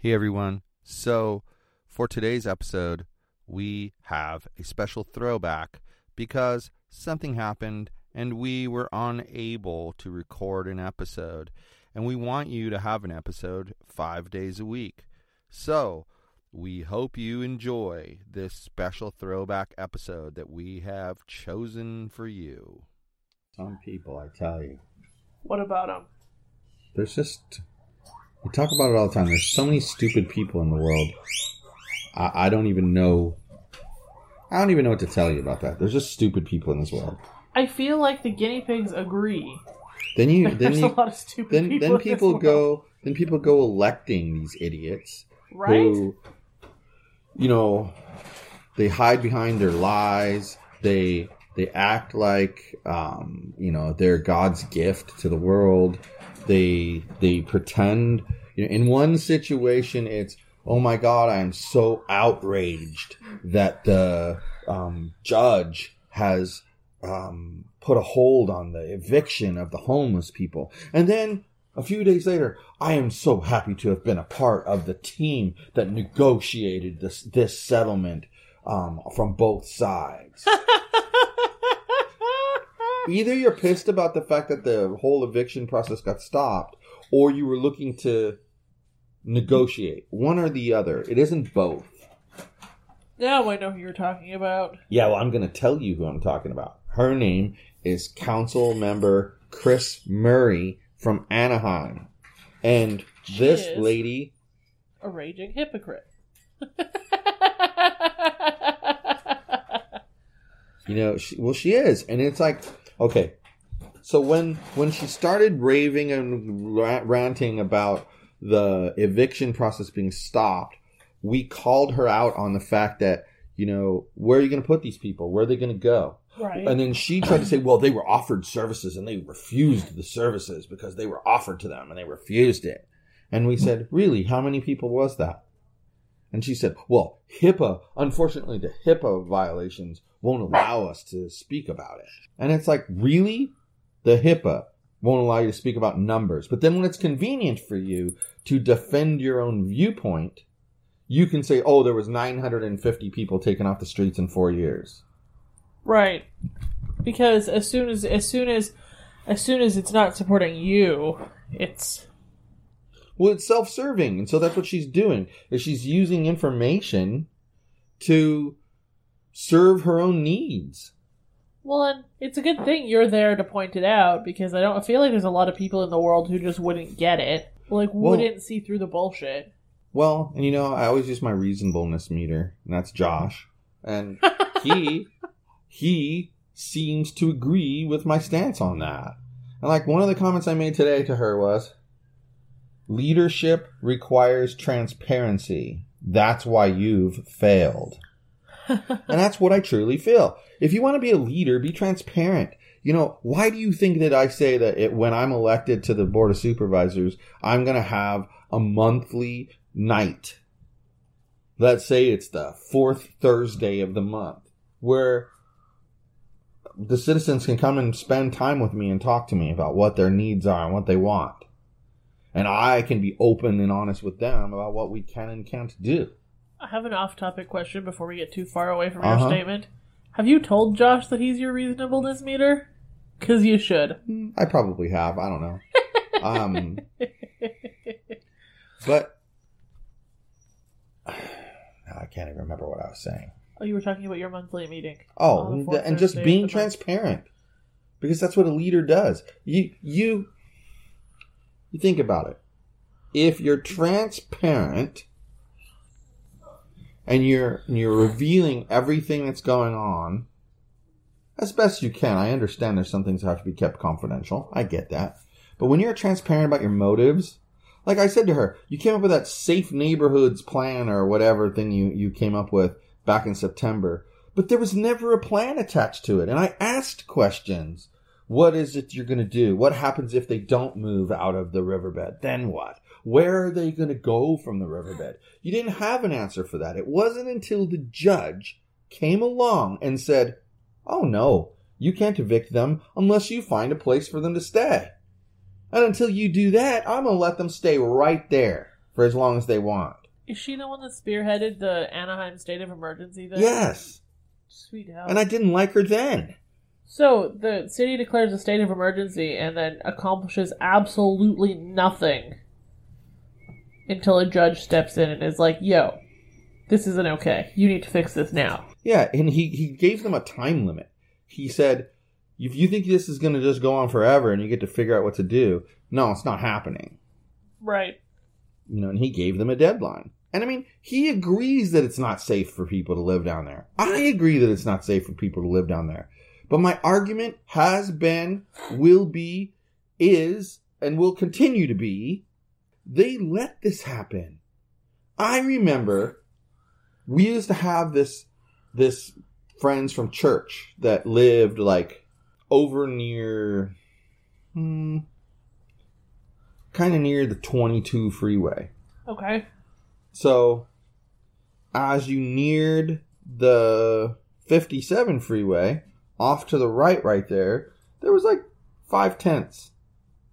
Hey everyone. So, for today's episode, we have a special throwback because something happened and we were unable to record an episode. And we want you to have an episode five days a week. So, we hope you enjoy this special throwback episode that we have chosen for you. Some people, I tell you, What about them? there's just we talk about it all the time. There's so many stupid people in the world. I, I don't even know. I don't even know what to tell you about that. There's just stupid people in this world. I feel like the guinea pigs agree. Then you, then There's a lot of stupid then people. then in this people world, go, then people go electing these idiots right. who, you know, they hide behind their lies. They they act like um, you know they're God's gift to the world. They they pretend. You know, in one situation, it's oh my God, I am so outraged that the um, judge has um, put a hold on the eviction of the homeless people, and then a few days later, I am so happy to have been a part of the team that negotiated this this settlement um, from both sides. Either you're pissed about the fact that the whole eviction process got stopped, or you were looking to negotiate. One or the other. It isn't both. now I know who you're talking about. Yeah, well, I'm going to tell you who I'm talking about. Her name is Council Member Kris Murray from Anaheim. And this is. lady A raging hypocrite. You know, she, well, she is, and it's like, okay. So when when she started raving and ranting about the eviction process being stopped, we called her out on the fact that you know where are you going to put these people? Where are they going to go? right. And then she tried to say, well, they were offered services and they refused the services because they were offered to them and they refused it. And we said, really, how many people was that? And she said, well, HIPAA, unfortunately, the HIPAA violations won't allow us to speak about it. And it's like, really? The HIPAA won't allow you to speak about numbers. But then when it's convenient for you to defend your own viewpoint, you can say, oh, there was 950 people taken off the streets in four years. Right. Because as soon as as soon as as soon as it's not supporting you, it's Well, it's self-serving, and so that's what she's doing. Is she's using information to serve her own needs. well and it's a good thing you're there to point it out because I don't I feel like there's a lot of people in the world who just wouldn't get it. Like Well- wouldn't see through the bullshit. Well, and you know, I always use my reasonableness meter, and that's Josh, and he he seems to agree with my stance on that. And like one of the comments I made today to her was, "Leadership requires transparency. That's why you've failed." And that's what I truly feel. If you want to be a leader, be transparent. You know, why do you think that I say that it, when I'm elected to the board of supervisors, I'm going to have a monthly night? Let's say it's the fourth Thursday of the month where the citizens can come and spend time with me and talk to me about what their needs are and what they want. And I can be open and honest with them about what we can and can't do. I have an off-topic question before we get too far away from Uh-huh. your statement. Have you told Josh that he's your reasonableness meter? Because you should. I probably have. I don't know. Um, but I can't even remember what I was saying. Oh, you were talking about your monthly meeting. Oh, On the and, fourth and just Thursday being the month. transparent, because that's what a leader does. You you you think about it. If you're transparent and you're and you're revealing everything that's going on as best you can, I understand there's some things that have to be kept confidential. I get that. But when you're transparent about your motives, Like I said to her, you came up with that safe neighborhoods plan or whatever thing you, you came up with back in September, but there was never a plan attached to it. And I asked questions. What is it you're going to do? What happens if they don't move out of the riverbed? Then what? Where are they going to go from the riverbed? You didn't have an answer for that. It wasn't until the judge came along and said, Oh no, you can't evict them unless you find a place for them to stay. And until you do that, I'm going to let them stay right there for as long as they want. Is she the one that spearheaded the Anaheim state of emergency then? Yes. Sweet hell. And I didn't like her then. So the city declares a state of emergency and then accomplishes absolutely nothing until a judge steps in and is like, "Yo, this isn't okay. You need to fix this now." Yeah, and he, he gave them a time limit. He said, if you think this is going to just go on forever and you get to figure out what to do, no, it's not happening. Right. You know, and he gave them a deadline. And I mean, he agrees that it's not safe for people to live down there. I agree that it's not safe for people to live down there. But my argument has been, will be, is, and will continue to be, they let this happen. I remember we used to have this, this friends from church that lived like over near, hmm, kind of near the 22 freeway. Okay. So, as you neared the 57 freeway, off to the right, right there, there was like five tents.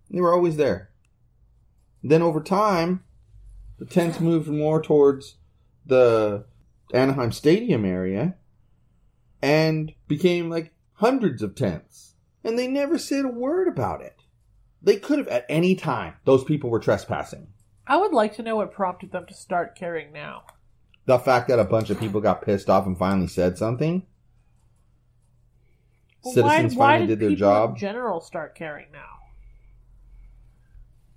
They were always there. Then over time, the tents moved more towards the Anaheim Stadium area and became like hundreds of tents. And they never said a word about it. They could have at any time. Those people were trespassing. I would like to know what prompted them to start caring now. The fact that a bunch of people got pissed off and finally said something. Well, Citizens why, why finally did their people job. In general, start caring now.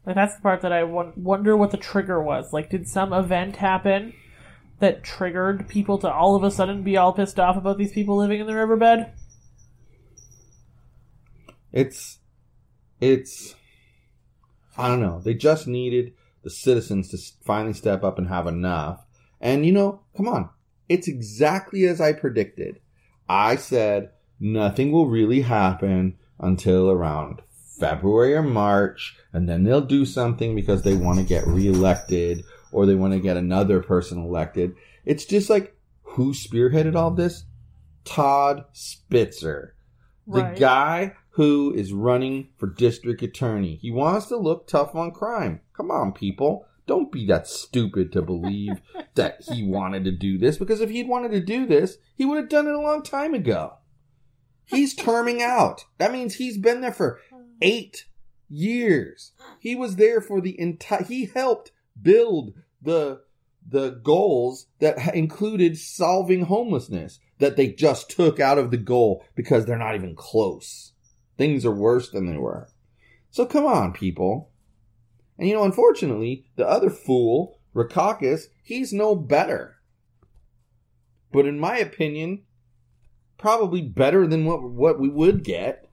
Like that's the part that I won- wonder what the trigger was. Like, did some event happen that triggered people to all of a sudden be all pissed off about these people living in the riverbed? It's, it's, I don't know. They just needed the citizens to finally step up and have enough. And you know, come on. It's exactly as I predicted. I said nothing will really happen until around February or March, and then they'll do something because they want to get reelected or they want to get another person elected. It's just like who spearheaded all this? Todd Spitzer the guy who is running for district attorney. He wants to look tough on crime. Come on, people. Don't be that stupid to believe that he wanted to do this because if he'd wanted to do this, he would have done it a long time ago. He's terming out. That means he's been there for eight years. He was there for the entire, he helped build the, the goals that included solving homelessness that they just took out of the goal because they're not even close. Things are worse than they were. So come on, people. And you know, unfortunately, the other fool, Rackauckas, he's no better. But in my opinion, probably better than what what we would get.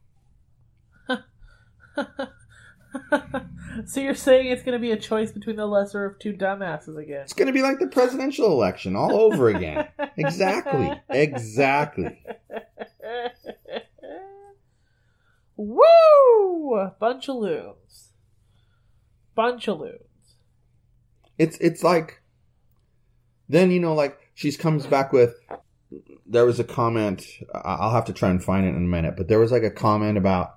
so you're saying it's going to be a choice between the lesser of two dumbasses again? It's going to be like the presidential election all over again. exactly. Exactly. Woo! Bunch of loons. Bunch of loons. It's it's like then you know like she comes back with there was a comment I'll have to try and find it in a minute but there was like a comment about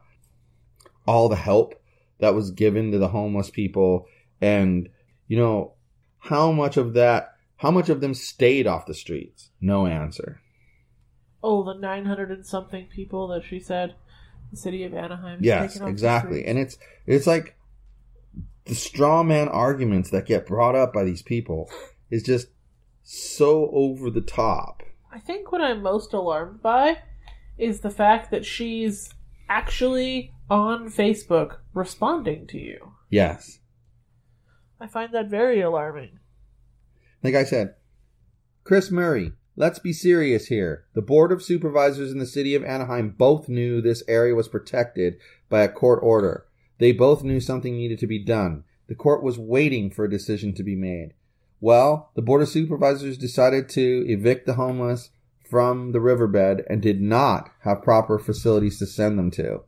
all the help that was given to the homeless people. And you know how much of that how much of them stayed off the streets? No answer. Oh, the 900 and something people that she said the city of Anaheim. yes off exactly. and it's it's like the straw man arguments that get brought up by these people is just so over the top. I think what I'm most alarmed by is the fact that she's actually on Facebook responding to you. yes I find that very alarming. Like I said, Kris Murray, let's be serious here. The Board of Supervisors in the city of Anaheim both knew this area was protected by a court order. They both knew something needed to be done. The court was waiting for a decision to be made. Well, the Board of Supervisors decided to evict the homeless from the riverbed and did not have proper facilities to send them to.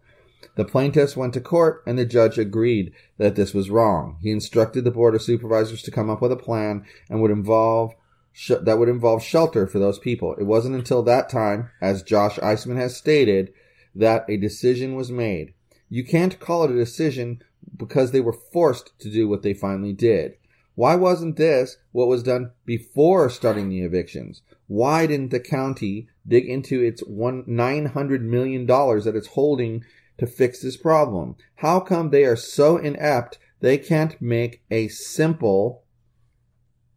The plaintiffs went to court and the judge agreed that this was wrong. He instructed the Board of Supervisors to come up with a plan and would involve sh- that would involve shelter for those people. It wasn't until that time, as Josh Eisman has stated, that a decision was made. You can't call it a decision because they were forced to do what they finally did. Why wasn't this what was done before starting the evictions? Why didn't the county dig into its one nine hundred million dollars that it's holding to fix this problem? How come they are so inept they can't make a simple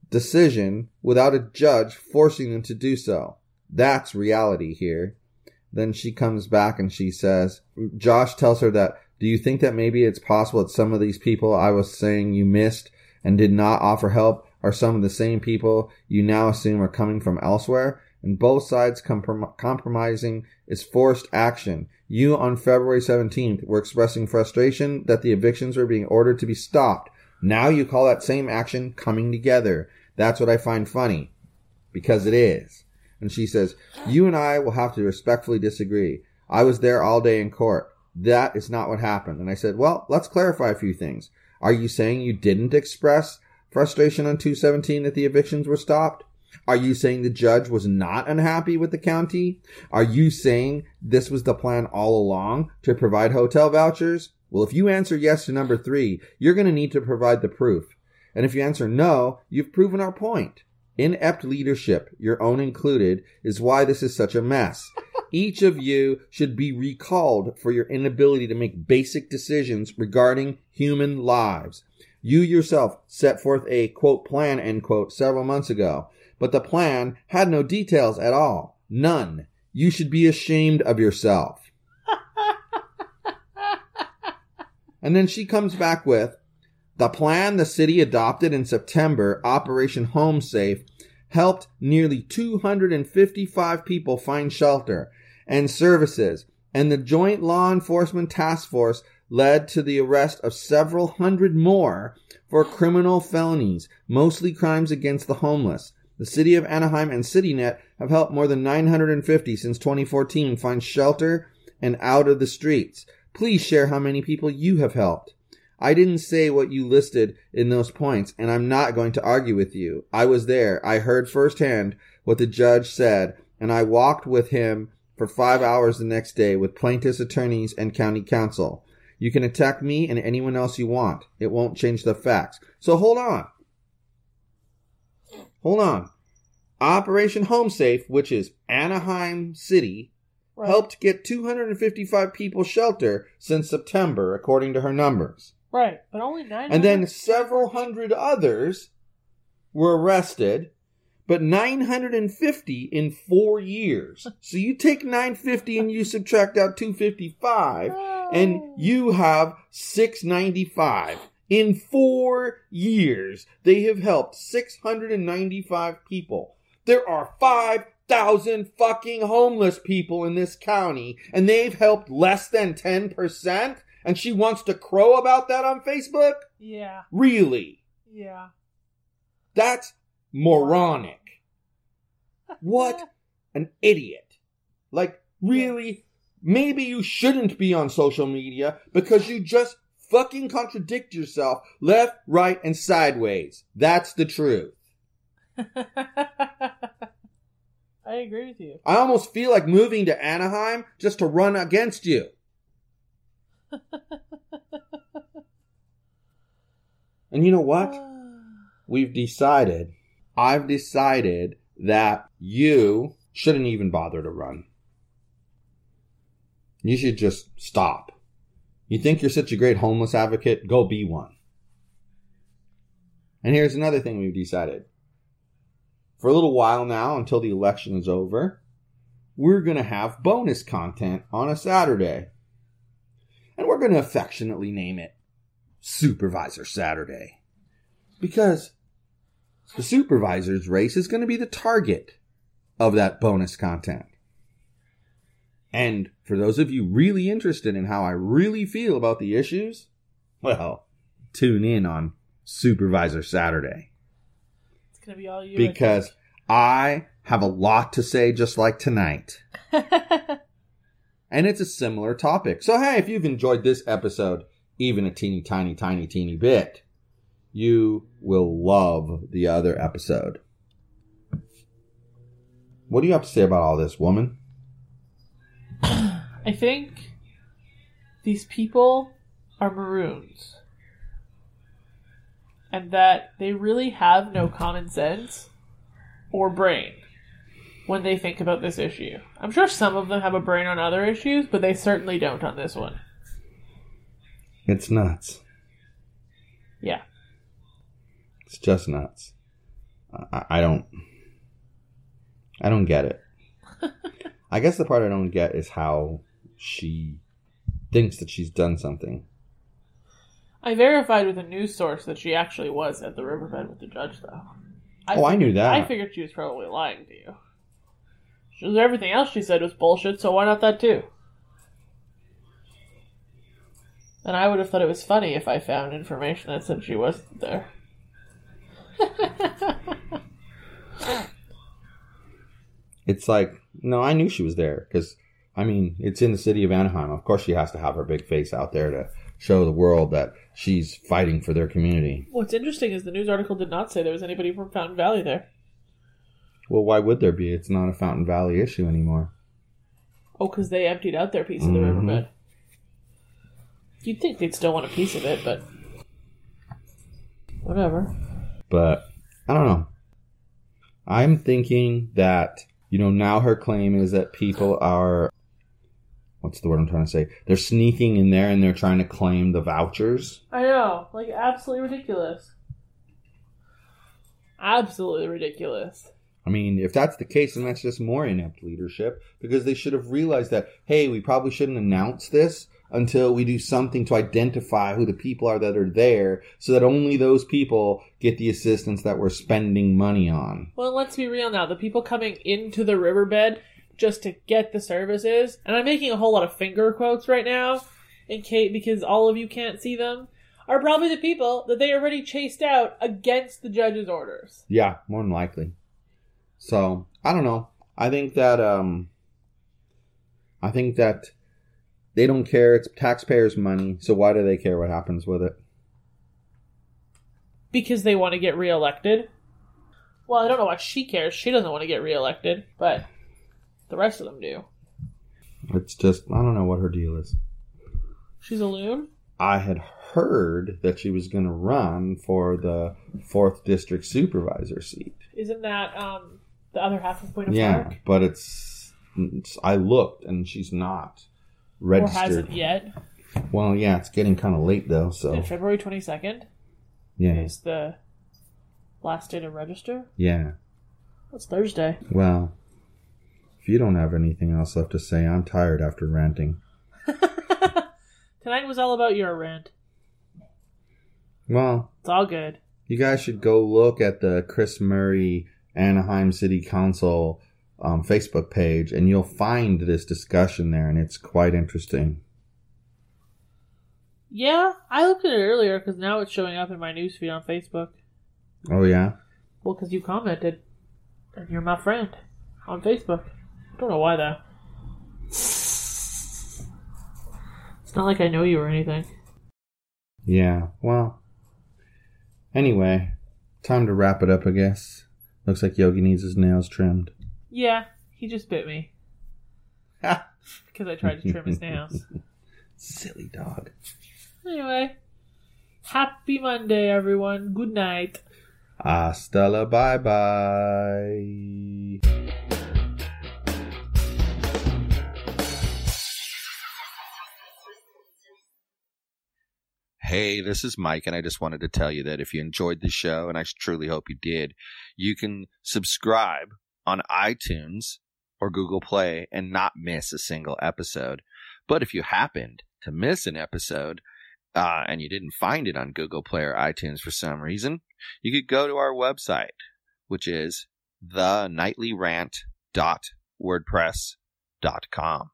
decision without a judge forcing them to do so? That's reality here. Then she comes back and she says, Josh tells her that, do you think that maybe it's possible that some of these people I was saying you missed and did not offer help are some of the same people you now assume are coming from elsewhere? And both sides comprom- compromising is forced action. You on February 17th were expressing frustration that the evictions were being ordered to be stopped. Now you call that same action coming together. That's what I find funny. Because it is. And she says, You and I will have to respectfully disagree. I was there all day in court. That is not what happened. And I said, Well, let's clarify a few things. Are you saying you didn't express frustration on 217 that the evictions were stopped? Are you saying the judge was not unhappy with the county? Are you saying this was the plan all along to provide hotel vouchers? Well, if you answer yes to number three, you're going to need to provide the proof. And if you answer no, you've proven our point. Inept leadership, your own included, is why this is such a mess. Each of you should be recalled for your inability to make basic decisions regarding human lives. You yourself set forth a quote plan end quote several months ago, but the plan had no details at all. None. You should be ashamed of yourself. and then she comes back with the plan the city adopted in September, Operation Home Safe, helped nearly 255 people find shelter and services, and the Joint Law Enforcement Task Force led to the arrest of several hundred more for criminal felonies, mostly crimes against the homeless. The city of Anaheim and CityNet have helped more than 950 since 2014 find shelter and out of the streets. Please share how many people you have helped. I didn't say what you listed in those points, and I'm not going to argue with you. I was there. I heard firsthand what the judge said, and I walked with him for five hours the next day with plaintiffs' attorneys and county counsel. You can attack me and anyone else you want. It won't change the facts. So hold on. Hold on. Operation Home Safe, which is Anaheim City, Right. helped get 255 people shelter since September, according to her numbers. Right, but only nine. And then several hundred others were arrested, but 950 in four years. So you take 950 and you subtract out 255, uh, and oh. you have 695. In four years, they have helped 695 people. There are 5,000 fucking homeless people in this county, and they've helped less than 10%? And she wants to crow about that on Facebook? Yeah, Really? yeah. That's moronic. What an idiot. Like, really? Maybe you shouldn't be on social media because you just fucking contradict yourself left, right, and sideways. That's the truth. I agree with you. I almost feel like moving to Anaheim just to run against you. and you know what? We've decided, I've decided that you shouldn't even bother to run. You should just stop. You think you're such a great homeless advocate? Go be one. And here's another thing we've decided. For a little while now, until the election is over, we're going to have bonus content on a Saturday. And we're going to affectionately name it Supervisor Saturday. Because the supervisor's race is going to be the target of that bonus content. And for those of you really interested in how I really feel about the issues, well, tune in on Supervisor Saturday It's gonna be all you. because I have a lot to say, just like tonight. And it's a similar topic. So, hey, if you've enjoyed this episode, even a teeny tiny, tiny, teeny bit, you will love the other episode. What do you have to say about all this, woman? I think these people are maroons. And that they really have no common sense or brain when they think about this issue. I'm sure some of them have a brain on other issues, but they certainly don't on this one. It's nuts. Yeah. It's just nuts. I, I don't. I don't get it. I guess the part I don't get is how she thinks that she's done something. I verified with a news source that she actually was at the riverbed with the judge, though. Oh, I knew that. I figured she was probably lying to you. She- Everything else she said was bullshit, so why not that too? And I would have thought it was funny if I found information that said she wasn't there. It's like, no, I knew she was there because, I mean, it's in the city of Anaheim. Of course, she has to have her big face out there to show the world that she's fighting for their community. What's interesting is the news article did not say there was anybody from Fountain Valley there. Well, why would there be? It's not a Fountain Valley issue anymore. Oh, because they emptied out their piece of the Mhm. riverbed. You'd think they'd still want a piece of it, but whatever. But I don't know. I'm thinking that, you know, now her claim is that people are, what's the word I'm trying to say? They're sneaking in there and they're trying to claim the vouchers. I know, like absolutely ridiculous. Absolutely ridiculous. I mean, if that's the case, then that's just more inept leadership because they should have realized that, hey, we probably shouldn't announce this until we do something to identify who the people are that are there so that only those people get the assistance that we're spending money on. Well, let's be real now. The people coming into the riverbed just to get the services, and I'm making a whole lot of finger quotes right now, in Kate because all of you can't see them, are probably the people that they already chased out against the judge's orders. Yeah, more than likely. So I don't know. I think that um, I think that they don't care. It's taxpayers' money, so why do they care what happens with it? because they want to get reelected. Well, I don't know why she cares. She doesn't want to get reelected, but the rest of them do. It's just I don't know what her deal is. She's a loon. I had heard that she was going to run for the fourth district supervisor seat. Isn't that um the other half of Point of Yeah, Park? but it's, it's I looked and she's not Or hasn't yet? Well, yeah, it's getting kind of late though. So And February twenty second yeah, is the last day to register. yeah. That's Thursday. Well, if you don't have anything else left to say, I'm tired after ranting. Tonight was all about your rant. Well, It's all good. you guys should go look at the Kris Murray Anaheim City Council um, Facebook page, and you'll find this discussion there, and it's quite interesting. Yeah, I looked at it earlier because now it's showing up in my newsfeed on Facebook. Oh yeah, Well, because you commented, and you're my friend on Facebook. I Don't know why though. It's not like I know you or anything. yeah. Well, anyway, time to wrap it up. I guess. Looks like Yogi needs his nails trimmed. Yeah, he just bit me because I tried to trim his nails. Silly dog. Anyway, happy Monday, everyone. Good night. Hasta la bye bye. Hey, this is Mike, and I just wanted to tell you that if you enjoyed the show, and I truly hope you did, you can subscribe on iTunes or Google Play and not miss a single episode. But if you happened to miss an episode uh, and you didn't find it on Google Play or iTunes for some reason, you could go to our website, which is thenightlyrant.wordpress.com.